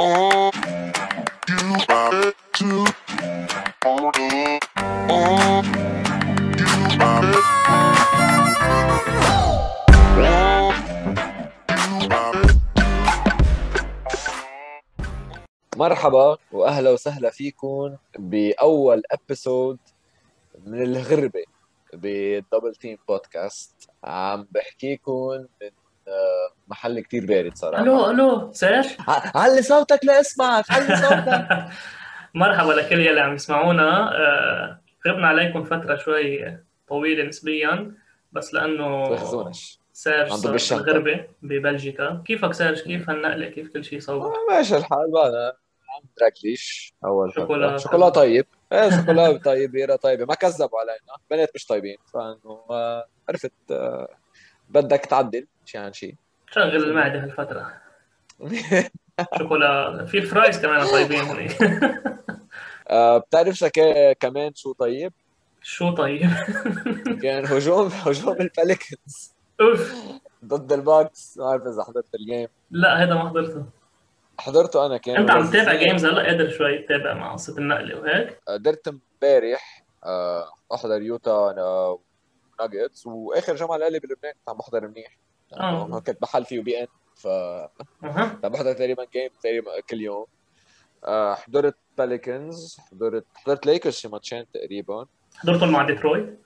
مرحبا وأهلا وسهلا فيكم بأول episode من الغربة بال double team podcast عم بحكيكم من محل كتير بارد صراحة. ألو ألو سير؟ علي صوتك لاسمعك علي صوتك. مرحبا لكل يلي عم يسمعونا. آه، غبنا عليكم فترة شوي طويلة نسبيا بس لأنه تخزونش سيرج عم صار. بالغربه ببلجيكا. كيفك سيرج كيف هالنقلة؟ كيف كل شيء صوب؟ آه، ماشي الحال بقى عم دراكليش أول. شوكولا. شوكولا طيب. إيه شوكولا طيب بيرة طيبة. ما كذبوا علينا. بنات مش طيبين. فإنه آه، عرفت بدك تعدل. شي. عن شي شغل المعده هالفتره شوكولا وال fries كمان طيبين. آه، بتعرف شكا كمان شو طيب؟ شو طيب؟ كان هجوم هجوم ال Pelicans أوف. ضد ال Bucks. ما بعرف إذا حضرت ال game لا هذا ما حضرته. حضرته أنا كان أنت عم. تتابع games هلا؟ قادر شوي تتابع مع قصة النقلة وهيك. قدرت امبارح آه، أحضر Utah Nuggets وآخر جمعة لي بلبنان كنت عم بحضر منيح. آه. لأنه كنت محل فيه beIN ف بحضر تقريبا game تقريبا كل يوم. آه، حضرت Pelicans حضرت حضرت ليكرز شي ماتشين تقريبا. حضرتهم مع ديترويت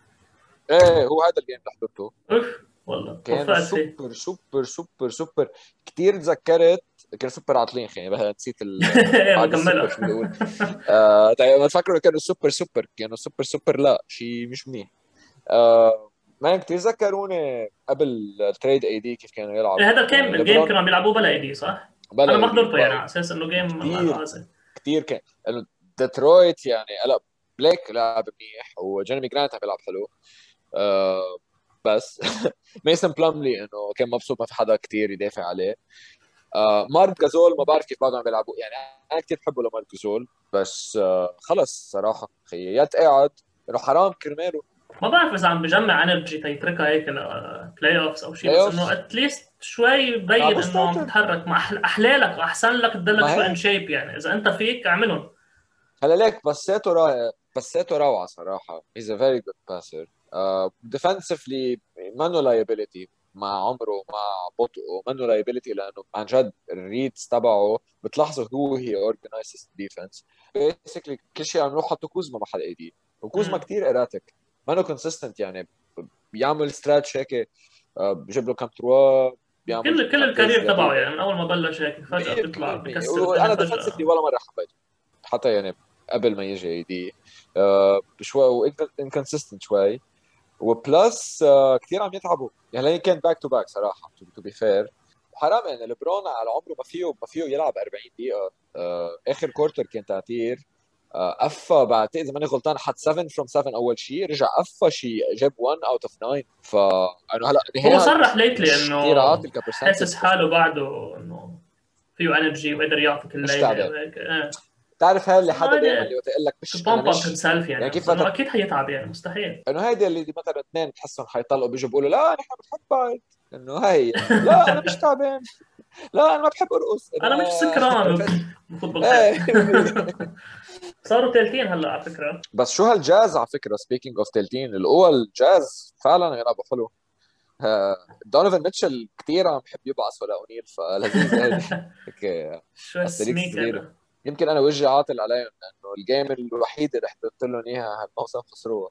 إيه هو هذا ال game اللي حضرته. أوف والله. كان super super super super. كثير تذكرت كان سوبر عاطلين خي بس نسيت ال أقول. آه، طيب ما تفكروا كانوا super super. كانوا super super لا شيء مش منيح. آه، ما كثير ذكروني قبل ال trade AD كيف كانوا يلعبوا. إيه، هذا كان يعني ال game كانوا عم يلعبوه بلا AD صح؟ بلا أنا ما حضرته يعني على أساس إنه game. عازل كثير كان. انه ديترويت يعني هلا بليك لعب منيح وجيرمي جرانت عم يلعب حلو. آه بس ميسن بلاملي إنه كان مبسوط ما في حدا كثير يدافع عليه. آه مارك جازول ما بعرف كيف بعدهم عم يلعبوا. يعني أنا كثير بحبه لمارك جازول بس آه خلص صراحة. خي يا تقعد انه حرام كرماله ما بعرف إذا عم بجمع energy تيتركها هيك playoffs أو شيء بس. إنه at least شوي يبين آه، إنه عم. تتحرك مع أحلالك وأحسن لك تضلك شوي. in shape يعني إذا أنت فيك اعملهم هلا ليك pass اته رائع pass اته روعة صراحة he's a very good passer defensively مانو liability مع عمره مع بطئه مانو liability لأنه عن جد ال reads تبعه بتلاحظوا هو he organizes defense basically كل شيء عم يروح حطوا كوزما محل AD وكوزما. كثير ايراتيك مانو consistent يعني. بيعمل stretch هيك آه، بجيب له كم trois بيعمل كل كل ال career. تبعه يعني من أول ما بلش هيك فجأة بيطلع بكسر أنا defensively فجاه ولا مرة حبيته. حتى يعني قبل ما يجي AD آه شوي inconsistent شوي. و plus آه كثير عم يتعبوا. يعني كان back to back صراحة to be fair حرام يعني لبرون على عمره ما فيه ما فيه يلعب 40 دقيقة. آه آخر quarter كان تعتير. قفى بعتقد إذا ماني غلطان حط 7 from 7 أول شيء رجع قفى شيء جاب 1 out of 9 ف انه هلا هو صرح lately إنه حاسس حاله بعده إنه فيه energy وقدر يعطيك الليلة إيه. بتعرف هاي اللي حدا. دائما اللي يقول لك مش pumped up مش يعني, يعني كيف بدك- أكيد حيتعب يعني مستحيل. إنه هيدي اللي مثلا اثنين بتحسهم حيطلقوا بيجوا بيقولوا لا نحن بنحب بعض. إنه هي لا أنا مش تعبان. لا أنا ما بحب أرقص. أنا مش سكران المفروض إيه. صاروا تالتين هلا على فكرة. بس شو هالجاز على فكرة؟ speaking of تلتين القوى الجاز فعلا يلعبوا حلو دونيفن ميتشل كثير عم بحب يبعث ولا اونيل فلذيذ هيك. شوي يمكن أنا وجهي عاطل عليهم لأنه ال game الوحيده اللي حضرت لهم إياها هالموسم خسروها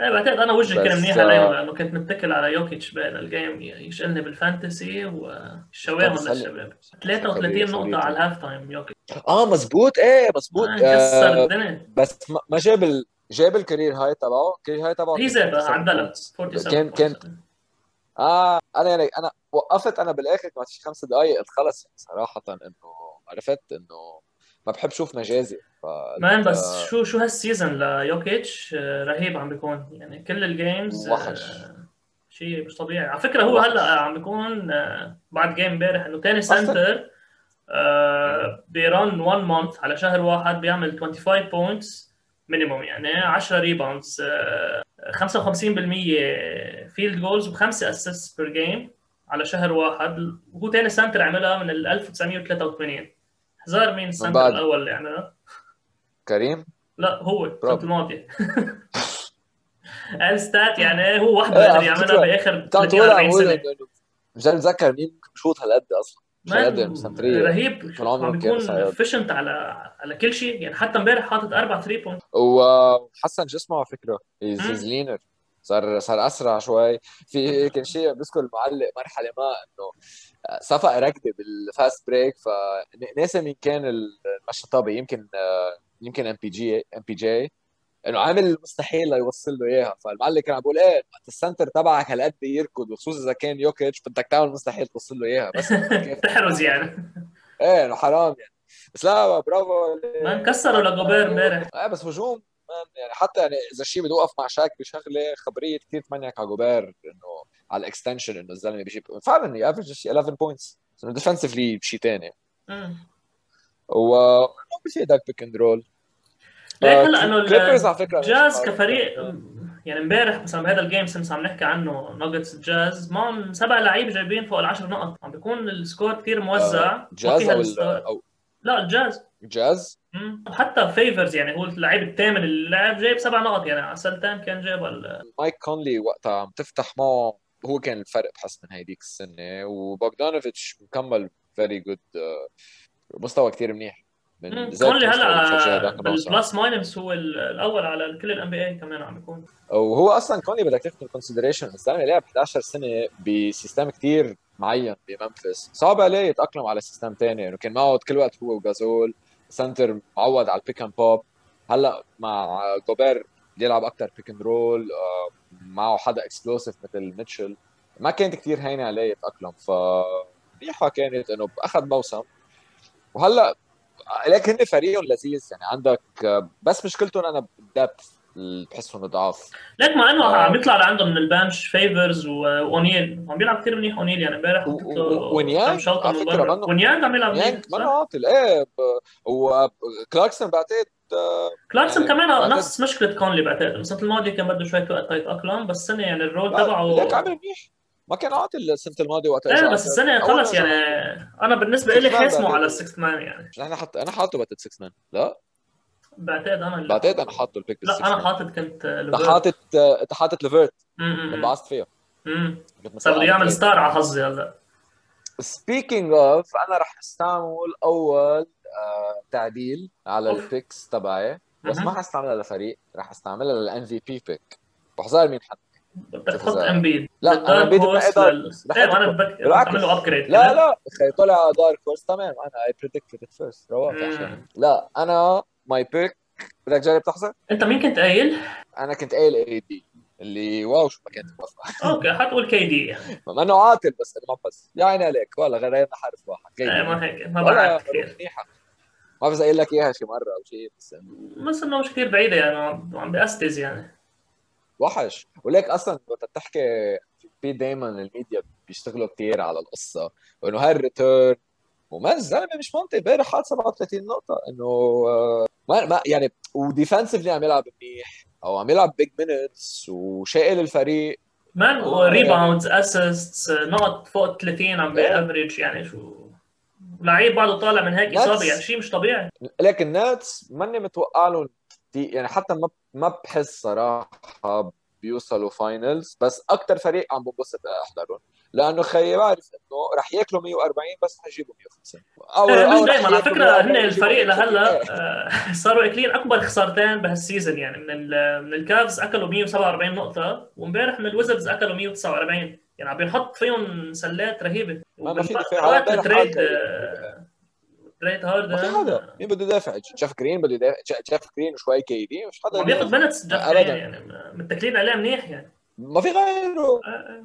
إيه بعتقد أنا وجهي كان منيح آه، لأنه كنت متكل على يوكيتش بين ال game يشقلني بال fantasy والشواهم كان للشباب 33 نقطة على ال half time يوكيتش. آه مزبوط إيه مزبوط آه، آه الدنيا. بس ما ما جاب ال... جاب ال career high تبعه. ال career high تبعه هي 47 عدلها points. 47 كان كان. آه أنا يعني أنا وقفت أنا بالآخر بعد شي خمس دقائق خلص صراحة إنه عرفت إنه ما بحب شوف مجازي ف man بس شو شو هال season ليوكيتش آه، رهيب عم بيكون يعني كل ال games وحش. شيء مش طبيعي على فكرة هو وحش. هلأ عم بيكون آه، بعد game امبارح إنه ثاني. center بيرن 1 month على شهر واحد بيعمل 25 points minimum يعني 10 rebounds 55% field goals وخمسه assist per game على شهر واحد وهو ثاني center عملها من ال 1983 حزار مين؟ ال center. الأول اللي عملها؟ كريم؟ لا هو السنة برافو. الماضيه ال stats يعني هو وحده إيه، قدر يعملها باخر كنت عم 30 تقول 40 عم سنه مش اتذكر مين ممكن بشوط هالقد أصلا؟ رهيب. عم بيكون. efficient على على كل شيء. يعني حتى امبارح حاطط أربع 3 point وحسن جسمه على فكرة. he's leaner صار صار أسرع شوي. في كان شيء بذكر المعلق مرحلة ما إنه صفق ركضه بال fast break فناسي مين كان المشطبي يمكن يمكن ام بي جي ام بي جي إنه عامل المستحيل ليوصل له إياها. فالمعلق كان عم بيقول إيه وقت ال center تبعك هالقد يركض وخصوصا إذا كان يوكيتش بدك تعمل مستحيل توصل له إياها. بس تحرز يعني. إيه إنه حرام يعني. بس لا برافو. man كسروا لجوبير امبارح. إيه بس هجوم يعني حتى يعني إذا شيء بده يوقف مع شاك بشغلة خبرية كثير تمنيك على جوبير إنه على ال extension إنه الزلمة بيجيب فعلا average شيء 11 points انه defensively بشيء ثاني. و بفيدك pick and roll ليك هلا إنه كليبرز على فكرة الجاز كفريق يعني امبارح مثلا بهذا ال game since عم نحكي عنه ناجتس الجاز معهم سبع لعيبة جايبين فوق العشر نقط. عم بيكون ال score كثير موزع. جاز فيها أو. ال- أو لا الجاز جاز مم. وحتى فيفرز يعني هو اللعيب الثامن اللي لعب جايب سبع نقط. يعني على السلتين كان جايب ال- مايك كونلي وقتها عم تفتح معه هو كان الفرق بحس من هيديك السنة وبوغدانوفيتش مكمل very good مستوى كثير منيح. من كونلي هلأ. بال plus minus هو ال- الأول على كل ال NBA كمان عم يكون. وهو أصلا كونلي بدك تاخذ consideration الزلمه لعب 11 سنة ب system كتير معين بممفيس. صعب عليه يتأقلم على system ثاني إنه كان معه كل وقت هو وجازول center معود على ال pick and pop هلأ مع جوبير بيلعب أكثر pick and roll معه حدا explosive مثل ميتشل. ما كانت كثير هينة عليه يتأقلم ف كانت إنه أخذ موسم. وهلأ لكن هن فريقهم لذيذ يعني. عندك بس مشكلتهم أنا بال depth بحسهم ضعاف ليك مع إنه آه. عم يطلع لعندهم من ال bench فيفرز واونيل عم بيلعب كثير منيح اونيل يعني امبارح. ونيانج على منه- ونيانج عم يلعب منيح صح؟ عاطل؟ إيه وكلاركسون بعتقد آه، كلاركسون يعني كمان بعتقد- نفس مشكلة كونلي بعتقد. السنة الماضيه كان بده شوية وقت يتاقلم بس السنة يعني ال role تبعه ليك عامل منيح ما كان عاطل السنة الماضية وقت إيه بس السنة خلص يعني أنا بالنسبة لي حاسمه بعتقد. على ال six man يعني. أنا حط أنا حاطه بتت 6 man لا؟ بعتقد أنا بعتقد أنا حاطه ال pick لا أنا. حاطط كنت أنت حاطط أنت حاطط ليفرت انبعصت فيها. صار بده يعمل ليفرت. star على حظي هلا. speaking of أنا رح أستعمل أول تعديل على. ال picks تبعي. بس. ما حستعملها لفريق رح أستعملها لل MVP pick بحذر مين حد؟ بدك تحط امبيد لا، ما أقدر. رح إيه أنا بدك. تعمل له upgrade لا لا أخي طلع dark horse تمام. أنا I predicted at first رواق لا أنا my pick بدك تجرب تحضر أنت مين كنت قايل؟ أنا كنت قايل اي دي اللي واو شو ما كانت موافقه أوكي حتقول كي دي ما إنه عاطل بس إنه ما بس. يا عيني عليك. والله غيرنا حارس واحد. إيه جاي ما هيك ما بعرف كثير منيحة. ما إذا قايل لك إياها شي مرة أو شيء بس إنه بس إنه مش كثير بعيدة يعني عم بأستز يعني. وحش. وليك أصلا وقت تحكي في دائما الميديا بيشتغلوا كثير على القصة وإنه هاي الريتيرن وما الزلمه مش منطقي. امبارح حاط 37 نقطة إنه آه، ما ما يعني و defensively عم يلعب منيح أو عم يلعب big minutes وشايل الفريق. man آه، rebounds assists نقط فوق 30 عم إيه. ب average يعني شو لعيب بعده طالع من هيك. إصابة يعني شيء مش طبيعي لكن Nets ماني متوقع لهم يعني حتى ما ما بحس صراحة بيوصلوا finals بس أكثر فريق عم بنبسط أحضرهم لأنه خيي بعرف إنه رح ياكلوا 140 بس رح يجيبوا 150 أو إيه، مش دائما على فكرة 140 هن الفريق 150. لهلا. آه، صاروا اكلين أكبر خسارتين بهال season يعني من من الكافز أكلوا 147 نقطة وإمبارح من الويزردز أكلوا 149 يعني عم بينحط فيهم سلات رهيبة. ما- في دفاع. trade. آه، trade ما في حدا. مين بده يدافع؟ جيف جرين بده يدافع. جيف جرين وشوي KD مش حدا بياخذ أبداً. جرين يعني متكلين عليه منيح يعني. ما في غيره. آه، آه.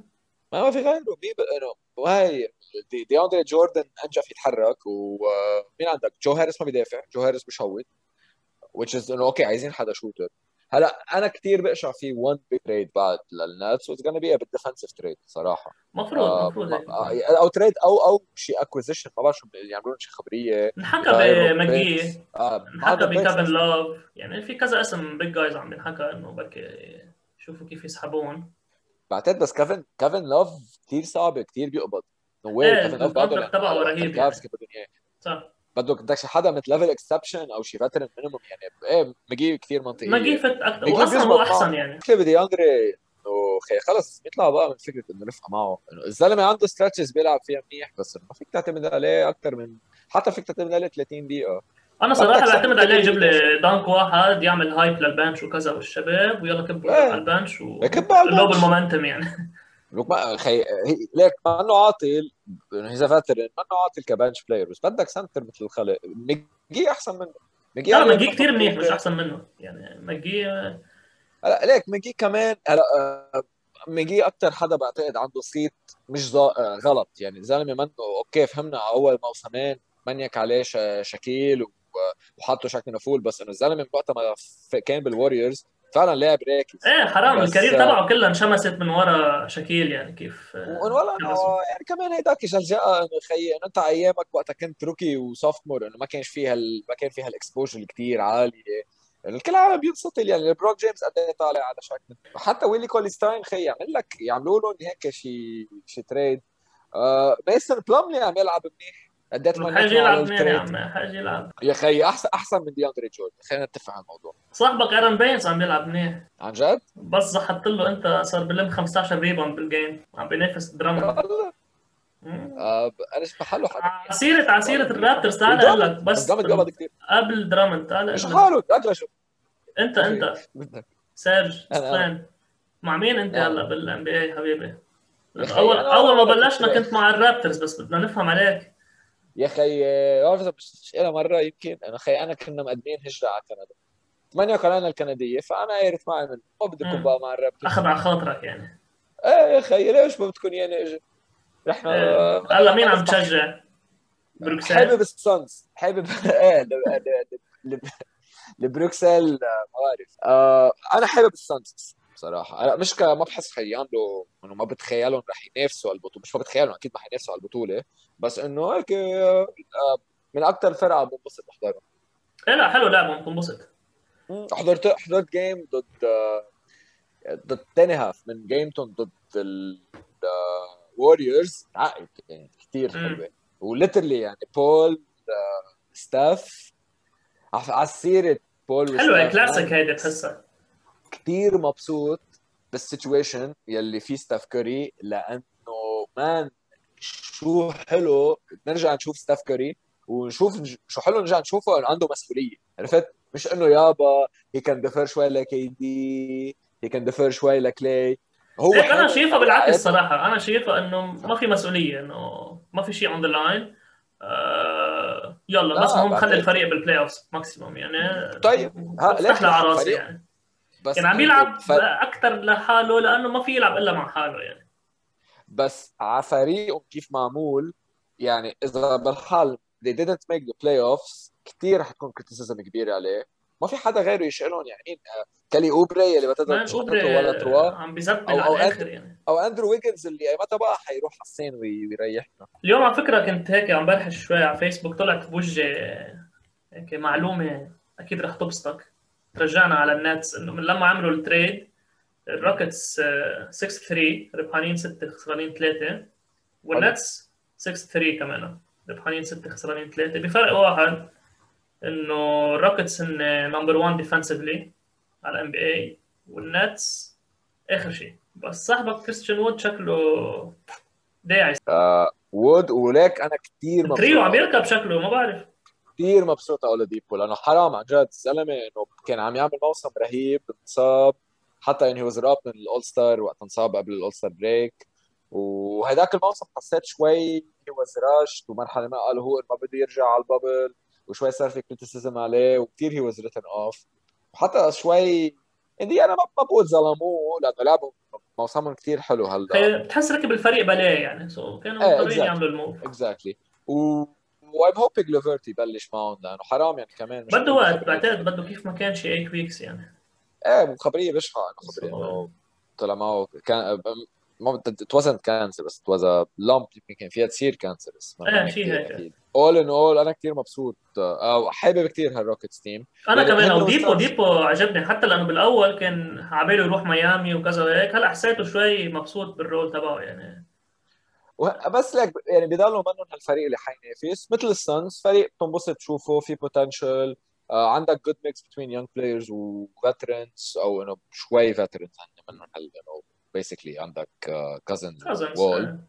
ما ما في غيره. مين ب... انه وهي دي, DeAndre Jordan انجف يتحرك ومين عندك؟ جو هاريس ما بيدافع. جو هاريس بي shoot which is إنه okay عايزين حدا shooter. هلا أنا كثير بقشع في one big trade بعد لل Nets و it's a bit defensive trade صراحة. مفروض آه مفروض هيك. آه، أو trade أو أو شيء acquisition ما بعرف شو يعملوا شيء خبرية. انحكى بماكجي. آه انحكى بكيفن لوف يعني في كذا اسم big guys عم بينحكى إنه بركي شوفوا كيف يسحبون. بعتقد بس كيفن كيفن لوف كثير صعب كثير بيقبض. no way إيه، كيفن لوف ال contract تبعه رهيب يعني. صح. بدك بدك حدا مثل level exception أو شي veteran minimum يعني إيه ماكجي كثير منطقي. ماكجي fit أكثر واصلا هو أحسن يعني. مشكله ب DeAndre إنه خي خلص يطلع بقى من فكرة إنه نفقع معه. إنه الزلمة عنده stretches بيلعب فيها منيح بس ما فيك تعتمد عليه أكثر من حتى فيك تعتمد عليه 30 دقيقة. أنا صراحة بعتمد عليه يجيب لي dunk واحد يعمل hype لل bench وكذا والشباب ويلا كبوا إيه. على ال bench و كب على اللوب ال bench. يعني. لك ما خي ليك ما انه عاطل إذا veteran ما انه عاطل ك bench player بس بدك center مثل الخلق ميجي أحسن منه ميجي لا ماجي كثير منيح مفروض- أحسن منه. يعني ماجي هلا ليك ميجي كمان هلا آه، ميجي أكثر حدا بعتقد عنده صيت مش آه، غلط. يعني الزلمة منه okay فهمنا أول موسمين منيك عليه شكيل و- وحطه Shaqtin' a Fool بس إنه الزلمة من وقت ما كان بال Warriors فعلا لعب راكز إيه حرام. ال career تبعه كلها انشمست من ورا شكيل يعني كيف ولا انه يعني كمان هيداك جلجأة إنه خيي إنه أنت أيامك وقتها كنت rookie و sophomore إنه ما كانش فيها ال... ما كان فيها ال exposure كثير عالية. يعني الكل عالم بينسطل يعني بروك جيمس قد إيه طالع على شكل. حتى ويلي كوليستاين خي يعمل لك يعملوا لهم هيك شي شي trade آه ميسن بلوملي عم يلعب منيح. له على يلعب منيح يا عم؟ حاجي يلعب. يا خي احسن أحسن من دياندري جوردن خلينا نتفق على الموضوع. صاحبك ايرن بينز عم يلعب منيح. عن جد؟ بس زحطت له أنت صار بلم 15 ريباوند بالجيم عم بينافس دراما آه أنا مش محله حدا عسيرة عسيرة الرابترز. تعال أقول لك بس قبل درامند تعال مش. حاله أجل شو أنت. انت سيرج سترين مع مين أنت. هلا بالان بي اي حبيبي؟ اول أول ما بلشنا كنت مع الرابترز بس بدنا نفهم عليك. يا أخي آه، بعرف اذا مش إلها مره يمكن أنا أخي انا كنا مقدمين هجره على كندا 8 قناه الكنديه فانا عارف معي من ما بدكم مم. بقى مع الرابترز اخذ على خاطرك يعني إيه يا أخي ليش ما بدكم ياني أجي رحنا إيه. هلا مين عم تشجع؟ بروكسل حابب السانز حابب إيه لبروكلين آه، ما بعرف آه، أنا حابب ال Suns بصراحة. أنا مش ك... ما بحس حيعملوا إنه ما بتخيلهم رح ينافسوا على البطولة. مش ما بتخيلهم أكيد ما حينافسوا على البطولة. بس إنه هيك آه، آه، من أكثر فرقة بنبسط بحضرهم إيه لا حلو لعبهم بتنبسط حضرت حضرت game ضد آه، ضد تاني half من game تون ضد ال Warriors عقد كانت كثير. حلوة. و literally يعني بول آه، ستاف على السيره بول حلوة كلاسيك هيدي بحسها كثير مبسوط بال situation يلي فيه ستاف كوري لأنه man شو حلو نرجع نشوف ستاف كوري ونشوف شو حلو نرجع نشوفه إنه عنده مسؤولية. عرفت؟ مش إنه يابا هي كان defer شوي ل KD هي كان defer شوي لكلاي هو هيك أنا حلو. شايفها بالعكس. صراحة. أنا شايفها إنه ما في مسؤولية إنه ما في شيء on the line يلا لا، بس المهم خلي. الفريق بال playoff maximum يعني طيب، ها، ليش على؟ راسي يعني. بس يعني عم يلعب ف... أكثر لحاله لأنه ما في يلعب إلا مع حاله يعني. بس على فريقهم كيف معمول يعني إذا بالحال they didn't make the playoffs كثير حتكون criticism كبير عليه. ما في حدا غيره يشيلهم يعني. مين كالي أوبري اللي ما تقدر ولا تروا عم أو على الآخر يعني. أو أندرو ويجنز اللي متى بقى حيروح على الصين وي- ويريحنا اليوم على فكرة كنت هيك عم برحش شوي على فيسبوك طلعت بوجهي هيك معلومة أكيد رح تبسطك. رجعنا على ال Nets إنه من لما عملوا ال trade ال Rockets 6 3 ربحانين 6 خسرانين 3 وال Nets 6 3 كمان ربحانين 6 خسرانين 3 بفرق واحد إنه ال Rockets هن number 1 defensively على NBA وال Nets آخر شيء. بس صاحبك كريستيان وود شكله داعي. وود وليك أنا كثير مبسوط. تريو عم يركب شكله ما بعرف. كثير مبسوط أولاديبو لأنه حرام عن جد الزلمه إنه كان عم يعمل موسم رهيب انصاب حتى يعني he was من ال All-Star وقت انصاب قبل ال All-Star break وهداك الموسم حسيت شوي he was rushed ومرحلة ما قال هو ما بده يرجع على ال bubble وشوي صار في criticism عليه وكثير he was written off وحتى شوي اندي أنا ما بقول ظلموه لأنه لعبوا موسمهم كثير حلو هلأ. بتحس ركب الفريق play يعني so كانوا إيه، مضطرين exactly. يعملوا ال move. exactly و I'm hoping ليفرت يبلش معهم لأنه حرام يعني كمان بده وقت. بعتقد بده كيف ما كان شي 8 weeks يعني إيه خبرية بشعه انه خبريه. إنه طلع معه كان ما it wasn't cancer بس it was lump يمكن كان فيها تصير cancer بس إيه، شي هيك. all in all أنا كثير مبسوط أو حابب كثير هال Rockets team أنا كمان وديبو وستارز. ديبو عجبني حتى لأنه بالأول كان عباله يروح ميامي وكذا وهيك هلأ حسيته شوي مبسوط بال role تبعه يعني بس لك يعني بضلوا منهم هالفريق اللي حينافس. مثل ال Suns فريق بتنبسط تشوفه في potential آه عندك good mix between young players و veterans أو إنه شوي veterans منهم هل انه بيسكلي عندك كازنز وول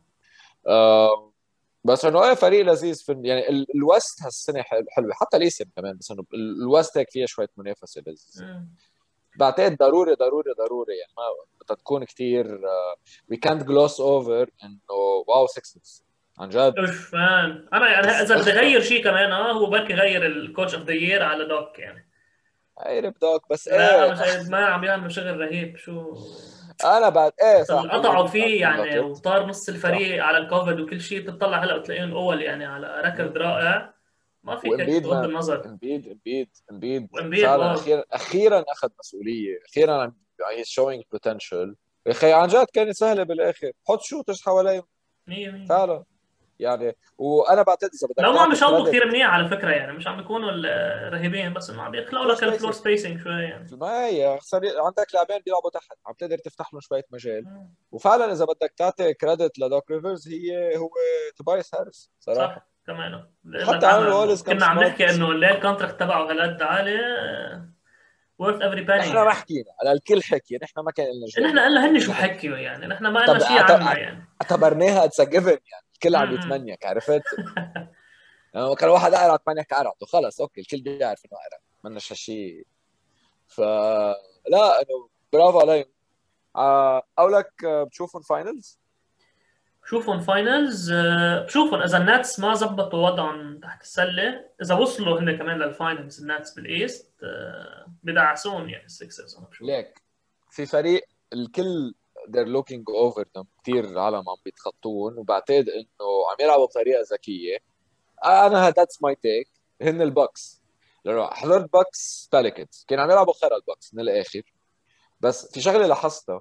بس إنه إيه فريق لذيذ في يعني الوست هالسنة حلوة. حتى ليسن كمان بس إنه الوست هيك فيها شوية منافسة لذيذه بعتقد ضروري ضروري ضروري يعني. ما بدها تكون كثير وي كانت جلوس اوفر إنه واو سكسز عن جد. مش فان أنا يعني إذا بدي أغير شيء كمان آه هو بركي غير الكوتش اوف ذا يير على دوك يعني. غير دوك بس إيه. ما عم يعمل شغل رهيب شو؟ أنا بعد إيه صح. قطعوا فيه يعني وطار نص الفريق. على الكوفيد وكل شيء بتطلع هلا بتلاقيهم أول يعني على ركض رائع. ما في هيك بغض النظر. امبيد امبيد امبيد فعلا أخيرا أخيرا أخذ مسؤولية. أخيرا he's showing potential يا أخي عن جد كانت سهلة بالآخر. حط shooters حواليهم. 100 فعلا. يعني وأنا بعتقد إذا بدك لو ما عم يشوطوا كثير منيح على فكرة يعني. مش عم يكونوا رهيبين بس إنه عم يخلقوا لك ال floor spacing شوي يعني. ما هي عندك لاعبين بيلعبوا تحت. عم تقدر تفتح لهم شوية مجال. وفعلا إذا بدك تعطي credit لدوك ريفرز هي هو توبايس هاريس صراحة. صح. كمان حتى عملوا كنا عم نحكي إنه ليه ال contract تبعه هالقد عالي. worth every penny نحن ما حكينا. على الكل حكي. نحن ما كان لنا نحن قلنا هن شو حكيوا يعني. نحن ما قلنا شيء عنها يعني. اعتبرناها it's given يعني. الكل عم يتمنيك عرفت؟ لما كان واحد قاعد عم يتمنيك قرعته خلص أوكي الكل بيعرف إنه قرع منش هالشيء. ف لا إنه برافو عليهم. آه، أقول بتشوفهم finals؟ بشوفهم finals بشوفهم إذا الناتس ما زبطوا وضعهم تحت السلة إذا وصلوا هن كمان لل finals الناتس بال East آه، بدعسون يعني السكسرز أنا بشوف. ليك في فريق الكل they're looking over them كثير عالم عم بيتخطون وبعتقد إنه عم يلعبوا بطريقة ذكية. أنا that's my take هن البكس حضرت بكس باليكنز كانوا عم يلعبوا خير البكس من الآخر. بس في شغلة لاحظتها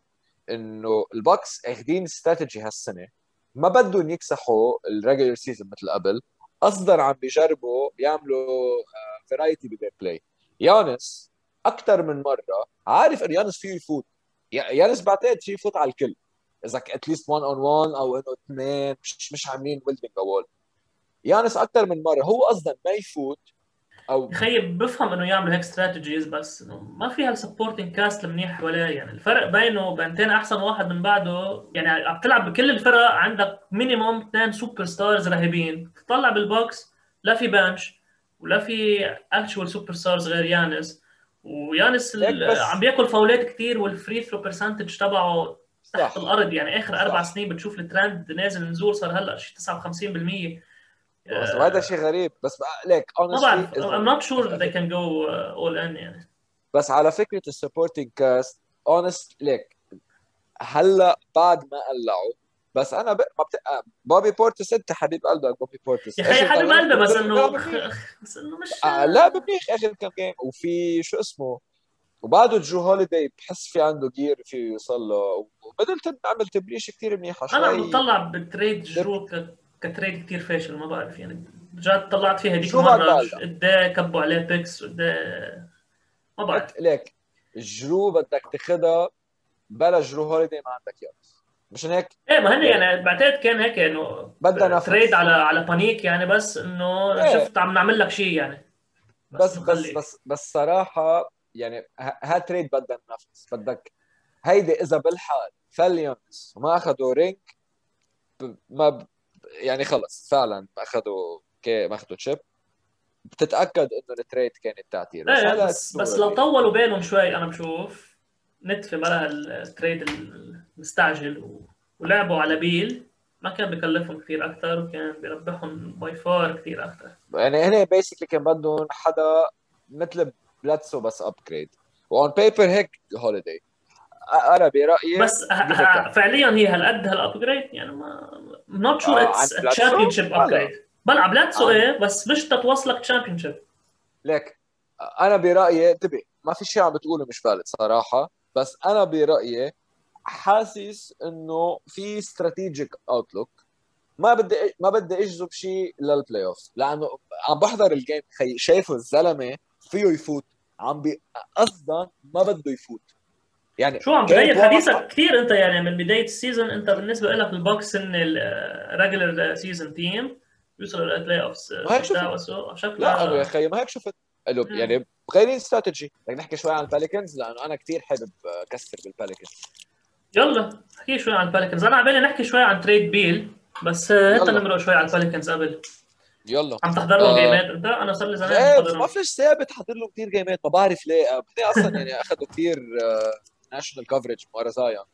إنه البكس اخذين استراتيجي هالسنة. ما بدهم يكسحوا ال regular season مثل قبل. قصدا عم بيجربوا يعملوا variety ب their play يانس أكثر من مرة عارف انه يانس فيه يفوت. يانس بعتقد فيه يفوت على الكل. إذا at least 1 on 1 أو إنه اثنين. مش مش عاملين building wall يانس أكثر من مرة. هو قصدا ما يفوت أو خيي بفهم إنه يعملوا هيك strategies بس ما في هال supporting cast المنيح حواليه. يعني الفرق بينه وبين أحسن واحد من بعده. يعني عم تلعب بكل الفرق عندك minimum اثنين superstars رهيبين. تطلع بالبوكس لا في bench ولا في actual superstars غير يانس ويانس عم بياكل فاولات كثير وال free throw percentage تبعه تحت الأرض. يعني آخر أربع سنين بتشوف الترند نازل نزول صار هلأ شيء 59% وهذا شيء غريب. بس ليك ما بعرف I'm not sure they can go uh, all in يعني. بس على فكرة ال supporting cast honestly هلا بعد ما قلعوا بس أنا ب... ما بت... بوبي بورتس أنت حبيب قلبك بوبي بورتس. يا أخي حبيب قلبي بس إنه بس إنه مش آه لا منيح آخر كم game وفي شو اسمه وبعده جو هوليداي بحس في عنده gear في يوصل له. وميدلتون عمل تبليش كثير منيحه شوي. أنا مطلع بتريد جو كتريد كثير فاشل ما بعرف يعني رجعت طلعت فيها هذيك مرة قد كبوا عليه بيكس قد ما بعرف. ليك جرو بدك تاخذها بلا جرو هوليدي ما عندك يانس مشان هيك؟ إيه ما هن يعني بعتقد كان هيك إنه بدنا تريد على على بانيك يعني بس إنه إيه. شفت عم نعمل لك شيء يعني. بس بس بس, بس, بس صراحة يعني ها تريد بدها نفس. بدك هيدي إذا بالحال فاليونس وما اخذوا رينج ما يعني خلص فعلا أخذوا كي ما أخذوا تشيب بتتأكد إنه التريد كانت تعتير بس, إيه بس, بس لو طولوا بينهم شوي أنا بشوف نتفة بلا التريد المستعجل و... ولعبوا على بيل. ما كان بكلفهم كثير أكثر وكان بيربحهم باي فار كثير أكثر. يعني هنا بيسكلي كان بدهم حدا مثل بلاتسو بس upgrade on paper هيك هوليداي أنا برأيي بس فعليا هي هالقد هال upgrade يعني ما not sure it's championship upgrade بلعب بلاتسو إيه بس مش تتوصلك championship ليك أنا برأيي انتبه ما في شيء عم بتقوله مش valid صراحة بس أنا برأيي حاسس إنه في strategic outlook ما بدي ما بدي أجذب شيء لل playoff لأنه عم بحضر ال game خي شايفه الزلمة فيه يفوت عم بي قصدا ما بده يفوت. يعني شو عم تغير. حديثك كثير أنت يعني من بداية ال season أنت بالنسبة لك البوكس إن ال regular season team يوصلوا لل play. شكلها لا أنا يا أخي ما هيك شفت؟ قالوا. يعني مغيرين استراتيجي بدك نحكي شوي عن الباليكنز لأنه أنا كثير حابب أكسر بالباليكنز يلا احكي شوي عن الباليكنز أنا عبالي نحكي شوي عن trade بيل بس آه، هات. نمرق شوي على الباليكنز قبل. يلا. عم تحضر لهم آه. جيمات أنت؟ أنا صار لي زمان بس ما لهم. فيش ثابت حضر له كثير جيمات ما بعرف ليه. آه، أصلا يعني أخذوا كثير national coverage ورا زايون.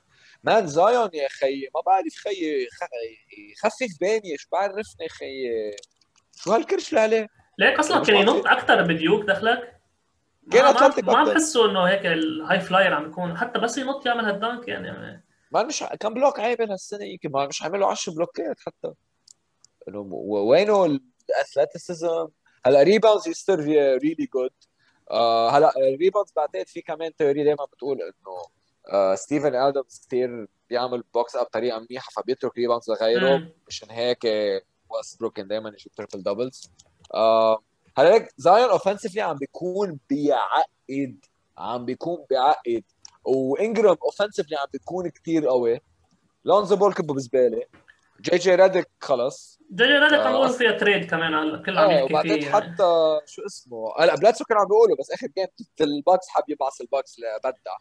man زايون يا خي ما بعرف خي خ- يخفف بيني شو بعرفني خي شو هالكرش اللي عليه؟ ليك أصلا كان. ينط أكثر بديوك دخلك؟ كان ما- ما- عم. بحسه إنه هيك ال high flyer عم يكون حتى بس ينط يعمل هال dunk يعني. ما مش كم block عيب هالسنة يمكن ما مش عامل له 10 بلوكات حتى. وينه ال athleticism هلا rebounds he's still really good هلا ال rebounds بعتقد في كمان theory دائما بتقول إنه آه ستيفن ادمز كثير بيعمل box out بطريقة منيحة فبيترك rebounds لغيره. مشان هيك وستبروك كان دائما يجيب triple doubles آه هلا هيك زايون offensively عم بيكون بيعقد عم بيكون بيعقد. وإنجرام اوفنسيفلي عم بيكون كثير قوي. لونزو بول كبه بزباله جي جي ريدك خلص جاي ريدك عم آه، بيقولوا. فيها تريد كمان كل عم إيه يحكي وبعدين فيه يعني. حتى شو اسمه هلا بلاتسو كانوا عم بيقولوا بس آخر جيم ضد الباكس حب يبعث الباكس لبدع.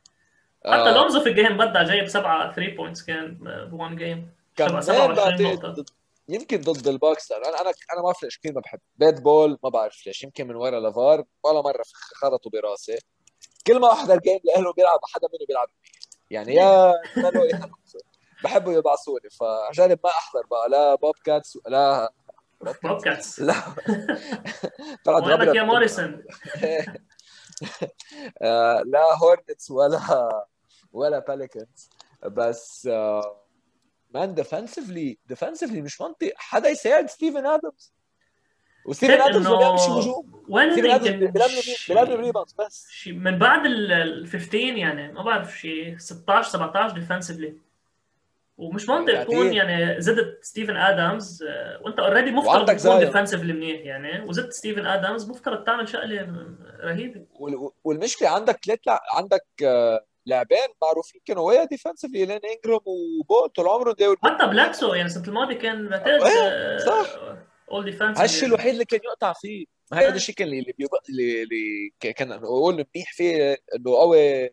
حتى آه، لونزو في الجيم بدع جايب سبعة 3 بوينتس كان بوان جيم كمان 27 بعتقد نقطة. ضد يمكن ضد الباكس لأنه أنا أنا أنا ما بعرف ليش كثير ما بحب. بيت بول ما بعرف ليش يمكن من ورا لافار ولا مرة خرطوا براسي. كل ما أحضر جيم لاهله بيلعب حدا منه بيلعب يعني يا بحبوا يبعثوني فجرب ما أحضر بقى لا بوب كاتس لا بوبكاتس. لا. طلعت وينك يا موريسون. آه، لا هورنتس ولا ولا باليكنز بس مان ديفنسفلي ديفنسفلي مش منطق. حدا يساعد ستيفن آدمز؟ وستيفن آدمز ما إنه بيعمل شيء هجوم. وين ستيفن آدمز يمكن بيلعب ريباوندز بس. من بعد ال ال 15 يعني ما بعرف شيء 16 17 ديفنسفلي ومش منطق بعدين- تكون يعني زدت ستيفن ادمز آه، وأنت اوريدي مفترض تكون زايون. ديفنسفلي منيح يعني وزدت ستيفن ادمز مفترض تعمل شغله رهيبة. وال- والمشكلة عندك ثلاث عندك آه، لاعبين معروفين كانوا ويا ديفنسفلي لين إنجرام وبول. طول داور حتى بلاكسو يعني السنة الماضية كان بعتقد إيه، صح. اول ديفنس هالشيء الوحيد اللي كان يقطع فيه هذا الشيء كان اللي بيبقى اللي, كان نقول منيح فيه إنه قوي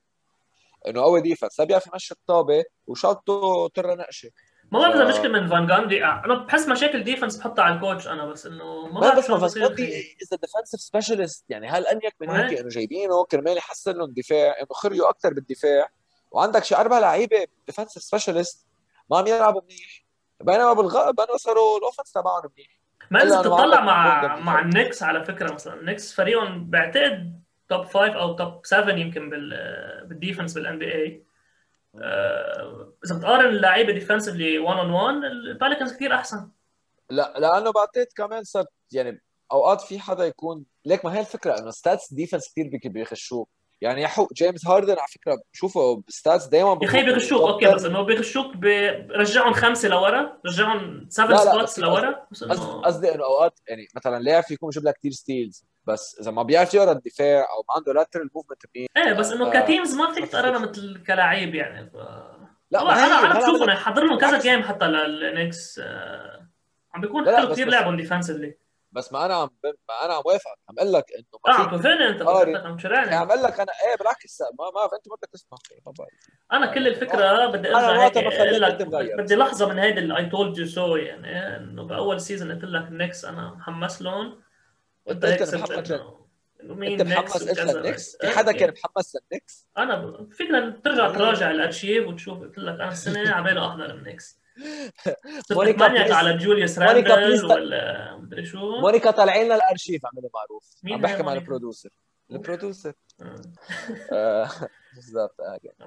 إنه قوي ديفنس لا بيعرف يمشي الطابة وشاطه طره نقشة. ما بعرف اذا مشكلة من فان جاندي أنا بحس مشاكل ديفنس بحطها على الكوتش أنا بس إنه ما ما بعرف بس ما فاسكوتي فيه. از ديفنسيف سبيشالست يعني هل انيك من؟ هيك إنه جايبينه؟ كرمال يحسن لهم الدفاع إنه خريوا أكثر بالدفاع. وعندك شي أربع لعيبة defensive specialist ما عم يلعبوا منيح. بينما بالغالب بينما صاروا ال offense تبعهم منيح. ما اذا تطلع مع مع. النكس على فكرة مثلا. النكس فريقهم بعتقد top 5 أو top 7 يمكن بال بال defense بال NBA إذا بتقارن اللعيبه defensively 1 on 1 البيليكنز كثير أحسن. لا لأنه بعتقد كمان صار يعني أوقات في حدا يكون ليك ما هي الفكرة إنه stats defense كثير بيغشوك يعني حو جيمس هاردن على فكرة بشوفه ب stats دائما يا أخي بيغشوك okay بس إنه بيغشوك برجعهم خمسة لورا رجعهم 7 لا، لا، spots لورا قصدي انه أوقات يعني مثلا لاعب فيكون يجيب لك كثير steals بس إذا ما بيعرف يقرأ الدفاع أو ما عنده lateral movement إيه بس إنه آه، ك teams ما فيك تقررها مثل كلاعب يعني ف... لا أنا أنا هلا بشوف بدك- انه حضر لهم كذا. game حتى للنكس آه، عم بيكون حلو كثير لعبهم defensively بس ما أنا عم ب- ما أنا عم وافقك عم أقول لك إنه آه ما عم فيك توافقني انت عم يعني تشرعني عم أقول لك أنا إيه بالعكس ما ما أنت ما بدك تسمع أنا كل الفكرة بدي ارجع هيك أقول لك بدي لحظة من هيدي اللي I told you so يعني إنه بأول season قلت لك النكس أنا محمس لهم. انت انت محمس نكس قلت وكذا. للنكس في حدا. كان محمس للنكس أنا ب- فيك ترجع تراجع الارشيف وتشوف قلت لك أنا السنة عبالي أحضر النكس مونيكا please- على جوليوس مونيكا please ولا مدري شو. مونيكا طالعين لنا الارشيف عملوا معروف. مين عم بحكي مع؟ ال producer. ال producer. آه. بالضبط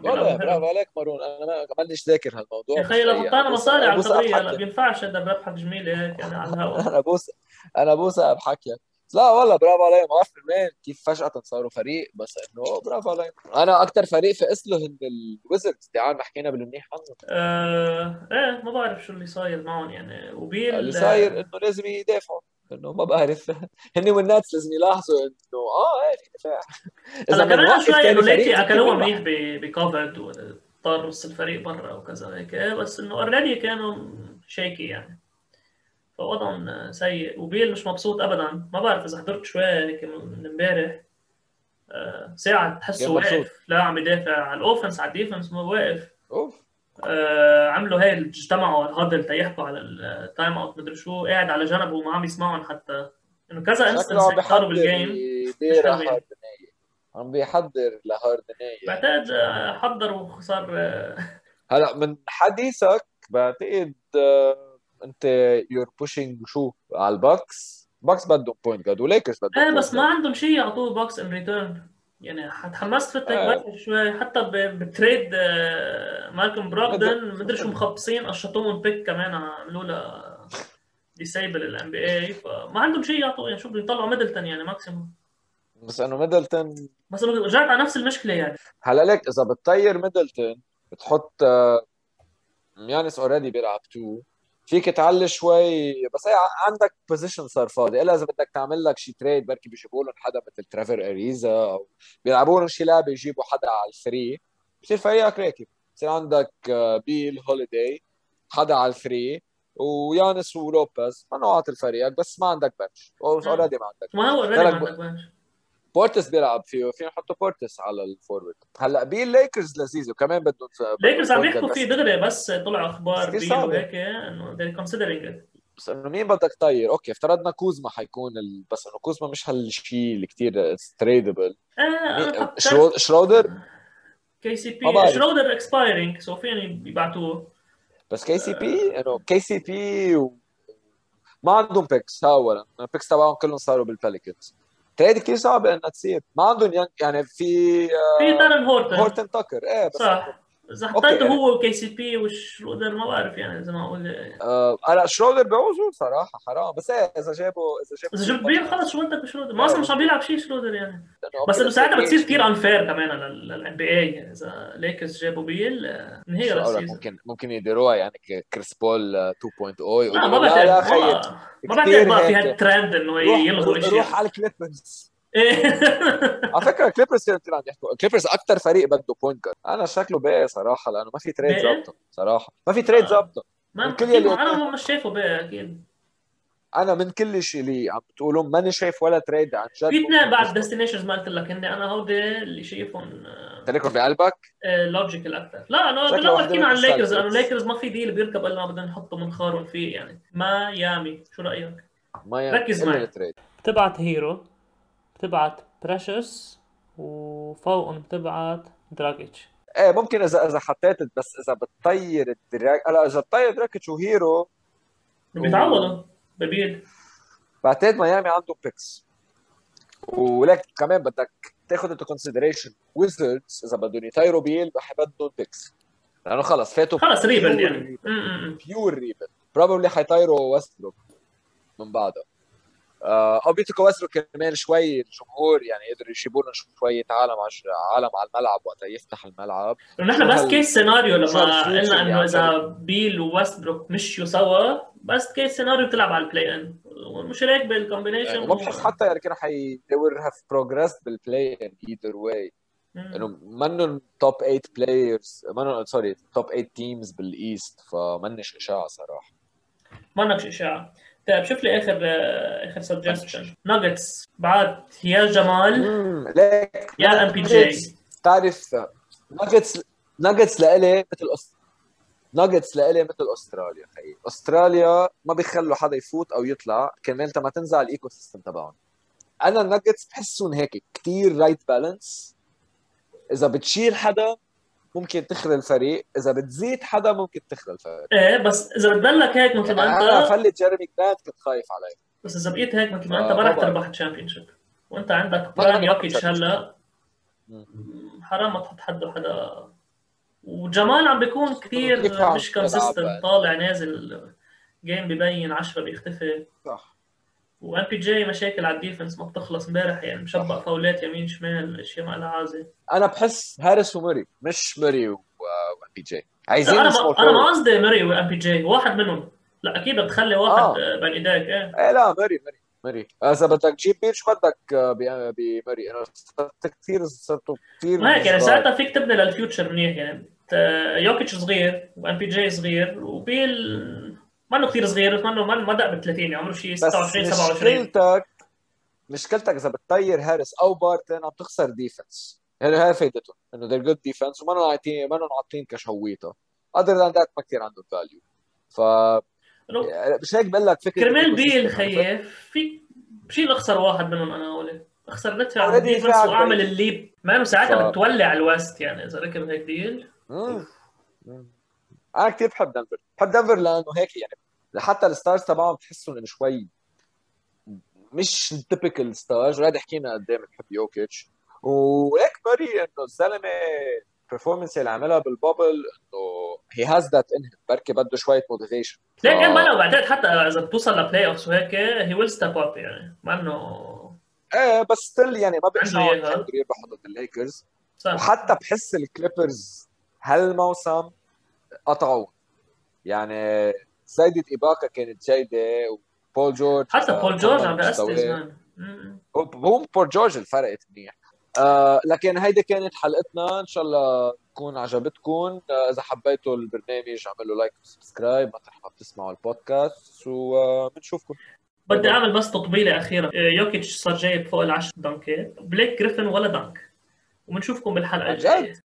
والله برافو. عليك مارون. أنا ما مانيش ذاكر هالموضوع يا أخي لو حطينا مصاري على أبحكي. هلا بينفعش هذا بربحك جميله هيك يعني على الهواء أنا بوس أنا بوسه بحكيك لا والله برافو عليهم. ما بعرف مين كيف فجأة صاروا فريق بس انه برافو عليهم. أنا أكثر فريق فقس له هن الويزردز تعال حكينا بالمنيح عنهم آه إيه ما بعرف شو اللي صاير معهم يعني. وبيل اللي صاير إنه لازم يدافعوا. إنه ما بعرف. هن والنتس لازم يلاحظوا إنه آه إيه في دفاع. هلا كمان شوي انه ليكي اكلوها. منيح بكوفيد واضطر نص الفريق برا وكذا هيك. إيه، بس إنه already كانوا shaky يعني. فوضعهم سيء وبيل مش مبسوط ابدا. ما بعرف إذا حضرت شوي هيك من امبارح آه، ساعة تحسه. واقف. لا عم يدافع على ال offense على ال defense ما واقف. أوف. آه، عملوا هاي اجتمعوا الهدل تيحكوا على ال timeout مدري شو. قاعد على جنب وما عم يسمعهم حتى. إنه كذا انستنس صاروا بالجيم عم بيحضر لهاردنية بعتقد آه، حضر وصار هلا من حديثك بعتقد انت يور بوشينج شو على الباكس. باكس بدهم بوينت جارد وليكرز بدهم إيه بس ما. عندهم شيء يعطوه بوكس ان ريتيرن يعني تحمست فتك آه. شوي حتى بتريد آه، مالكوم براغدن. مدري شو مخبصين قشطوهم بيك كمان عملوا لها ديسيبل ال NBA فما عندهم شيء يعطوه يعني شو بدهم يطلعوا ميدلتون يعني maximum بس انه ميدلتون بس إنه رجعت على نفس المشكلة يعني. هلا ليك إذا بتطير ميدلتون بتحط آه، يانس already بيلعب 2 فيك تعلي شوي بس هي عندك position صار فاضي. إلا إذا بدك تعمل لك شي trade بركي بيجيبوا لهم حدا مثل تريفور اريزا أو بيلعبوا لهم شي لعبة يجيبوا حدا على ال three. بصير فريقك راكب بصير عندك آه، بيل هوليداي حدا على ال three ويانس ولوبيز ما نوعات الفريق بس ما عندك bench already ما عندك ما هو already ما عندك bench بورتيس بيلعب فيه فينا نحطه بورتيس على ال forward. هلأ بيل ليكرز لذيذ وكمان بدهم ليكرز عم يحكوا فيه دغري بس طلع أخبار صعبة. وهيك إنه they're considering it. بس إنه مين بدك تطير؟ okay افترضنا كوزما حيكون ال... بس إنه كوزما مش هالشيء اللي كثير tradable فكرت شرو... شرودر؟ KCP. شرودر expiring so فين يبعتوه. بس KCP إنه KCP و... ما عندهم picks اولا ال picks تبعهم كلهم صاروا بال Pelicans trade كثير صعبه إنها تصير. ما عندهم ين- يعني في آه، في تالن هورتن. هورتن تاكر. إيه بس صح. إذا حطيته يعني- هو و KCP وشرودر ما بعرف يعني إذا ما أقول آه أنا شرودر بيعوزوا صراحة حرام بس إيه إذا جابوا إذا جابوا إذا جبت بيل خلص شو بدك بشرودر ما أصلا مش عم بيلعب شيء شرودر يعني. بس إنه ساعتها بتصير؟ كثير انفير كمان للان بي اي يعني إذا ليكرز جابوا بيل آه، انهير شو أقول لك، السيزون. ممكن ممكن يديروها يعني كريس بول آه، 2.0 لا يقولوا ما لا بعتقد ما ما كتير بعتقد بقى في. هالترند إنه روح يلغوا روح الاشياء على الكليبرز. على فكرة الكليبرز كانوا كثير عم يحكوا. الكليبرز أكثر فريق بده بوينت جارد أنا شكله باقي صراحة لأنه ما في تريد باقي؟ ظابطة صراحة. ما في تريد آه. ظابطة. ما من كل يلي- أنا مش شايفه بقى أكيد. أنا من كل شيء اللي عم بتقولوا ماني شايف ولا trade عن جد. في اثنين بعد destinations ما قلت لك هن أنا هودي اللي شايفهم تاركهم بقلبك؟ logical أكثر لا أنا واحدة حكينا عن الليكرز. لأنه الليكرز ما في deal بيركب إلا ما بدنا نحطه منخارهم فيه يعني. ميامي شو رأيك؟ ما يعني ركز معي. بتبعت هيرو بتبعت بريشس وفوقهم بتبعت دراجيتش إيه ممكن اذا إذا حطيت بس إذا بتطير الدراك هلا إذا بتطير دراجيتش وهيرو بيتعوضوا ببيل بعتقد ميامي عندهم picks ولك كمان بدك تاخذ into consideration ويزردز إذا بدهم يطيروا بيل رح بدهم picks لأنه خلص فاتوا خلص rebuild يعني. pure rebuild probably حيطيروا ويستبروك من بعدها أو بيتركوا ويستبروك كمان شوي الجمهور يعني يقدروا يجيبوا لهم شوية عالم. عالم على الملعب وقتها يفتح الملعب. نحن best case scenario لما قلنا إنه؟ إذا بيل وويستبروك مشيوا سوا best case scenario بتلعب على ال play-in مش هيك بال combination وما بحس حتى يعني كانوا حي they would have progressed بال play-in either way. إنه منهم top 8 players منهم sorry top 8 teams بال East فمنش إشاعة صراحة. ما شيء إشاعة. طيب شوف لي آخر آه، آخر suggestion ناجتس بعد يا جمال. ليك. يا MPJ تعرف ناجتس ناجتس لإلي مثل. ناجتس لإلي مثل أستراليا خيي أستراليا ما بيخلوا حدا يفوت أو يطلع كرمال ما تنزع ال ecosystem تبعهم. أنا الناجتس بحسهم هيك كثير right balance إذا بتشيل حدا ممكن تخلى الفريق إذا بتزيد حدا ممكن تخلى الفريق. إيه بس إذا بتضلك هيك مثل ما أنا انت فلت جيرمي جرانت كنت خايف عليه. بس إذا بقيت هيك مثل ما أنت آه، ما رح. تربح championship. وأنت عندك رح يوكيتش هلا. حرام ما تحط حده حدا. وجمال عم بيكون كثير مش consistent؟ طالع نازل game ببين 10 بيختفي. صح. و MPJ مشاكل على ال defense ما بتخلص امبارح يعني مشبع فاولات يمين شمال اشياء ما لها عازه أنا بحس هاريس وموري مش موري و MPJ عايزين أنا ما أنا. قصدي ماري و MPJ واحد منهم لا أكيد بتخلي واحد آه. آه. بين ايديك إيه إيه لا ماري ماري ماري إذا بدك تجيب بيل شو بدك آه، ب- بماري أنا صرت كثير صرتوا كثير ما هيك يعني. ساعتها فيك تبني لل future منيح يعني يوكيتش صغير و MPJ صغير وبيل ما انه كثير صغير بس ما دق ب 30 عمره شيء بس 26 27 مشكلتك مشكلتك إذا بتطير هارس أو بارتن عم تخسر defense يعني هاي فايدتهم إنه they're good defense وما عاطين ما عاطين كشويته other than that ما كثير عندهم فاليو ف مش هيك بقول لك فكرة كرمال. بيل خيف في بشيل اخسر واحد منهم أنا هول أخسر ندفع على Already الديفنس دفعت وأعمل. الليب ما انه ساعتها ف- بتولع الوست يعني إذا ركب هيك ديل. أنا كثير بحب دنفر. بحب دنفر لأنه هيك يعني حتى الستارز تبعهم بتحسهم إنه شوي مش تيبيكال ستارز. وهذا حكينا قد إيه بنحب يوكيتش. وهيك ماري إنه الزلمة ال performance اللي عملها بال bubble إنه he has that in بركي بده شوية motivation ليه كان ما بعتقد حتى إذا بتوصل ل playoffs وهيك he will step up يعني. ما إنه إيه بس still يعني ما إياها. يقدروا يربحوا ضد الليكرز صح. وحتى بحس الكليبرز هالموسم قطعوا يعني زايدة إيباكا كانت جيدة وبول جورج حتى بول جورج عم كمل بأستز مستواه. مان م- هو هو بول جورج اللي فرقت منيح. آه لكن هيدي كانت حلقتنا. إن شاء الله تكون عجبتكم. آه إذا حبيتوا البرنامج اعملوا like و subscribe. مطرح ما بتسمعوا البودكاست. وبنشوفكم بدي أعمل بس تطبيلة أخيرة. يوكيتش صار جايب فوق العشر دنكات بليك جريفن ولا dunk وبنشوفكم بالحلقة الجاية؟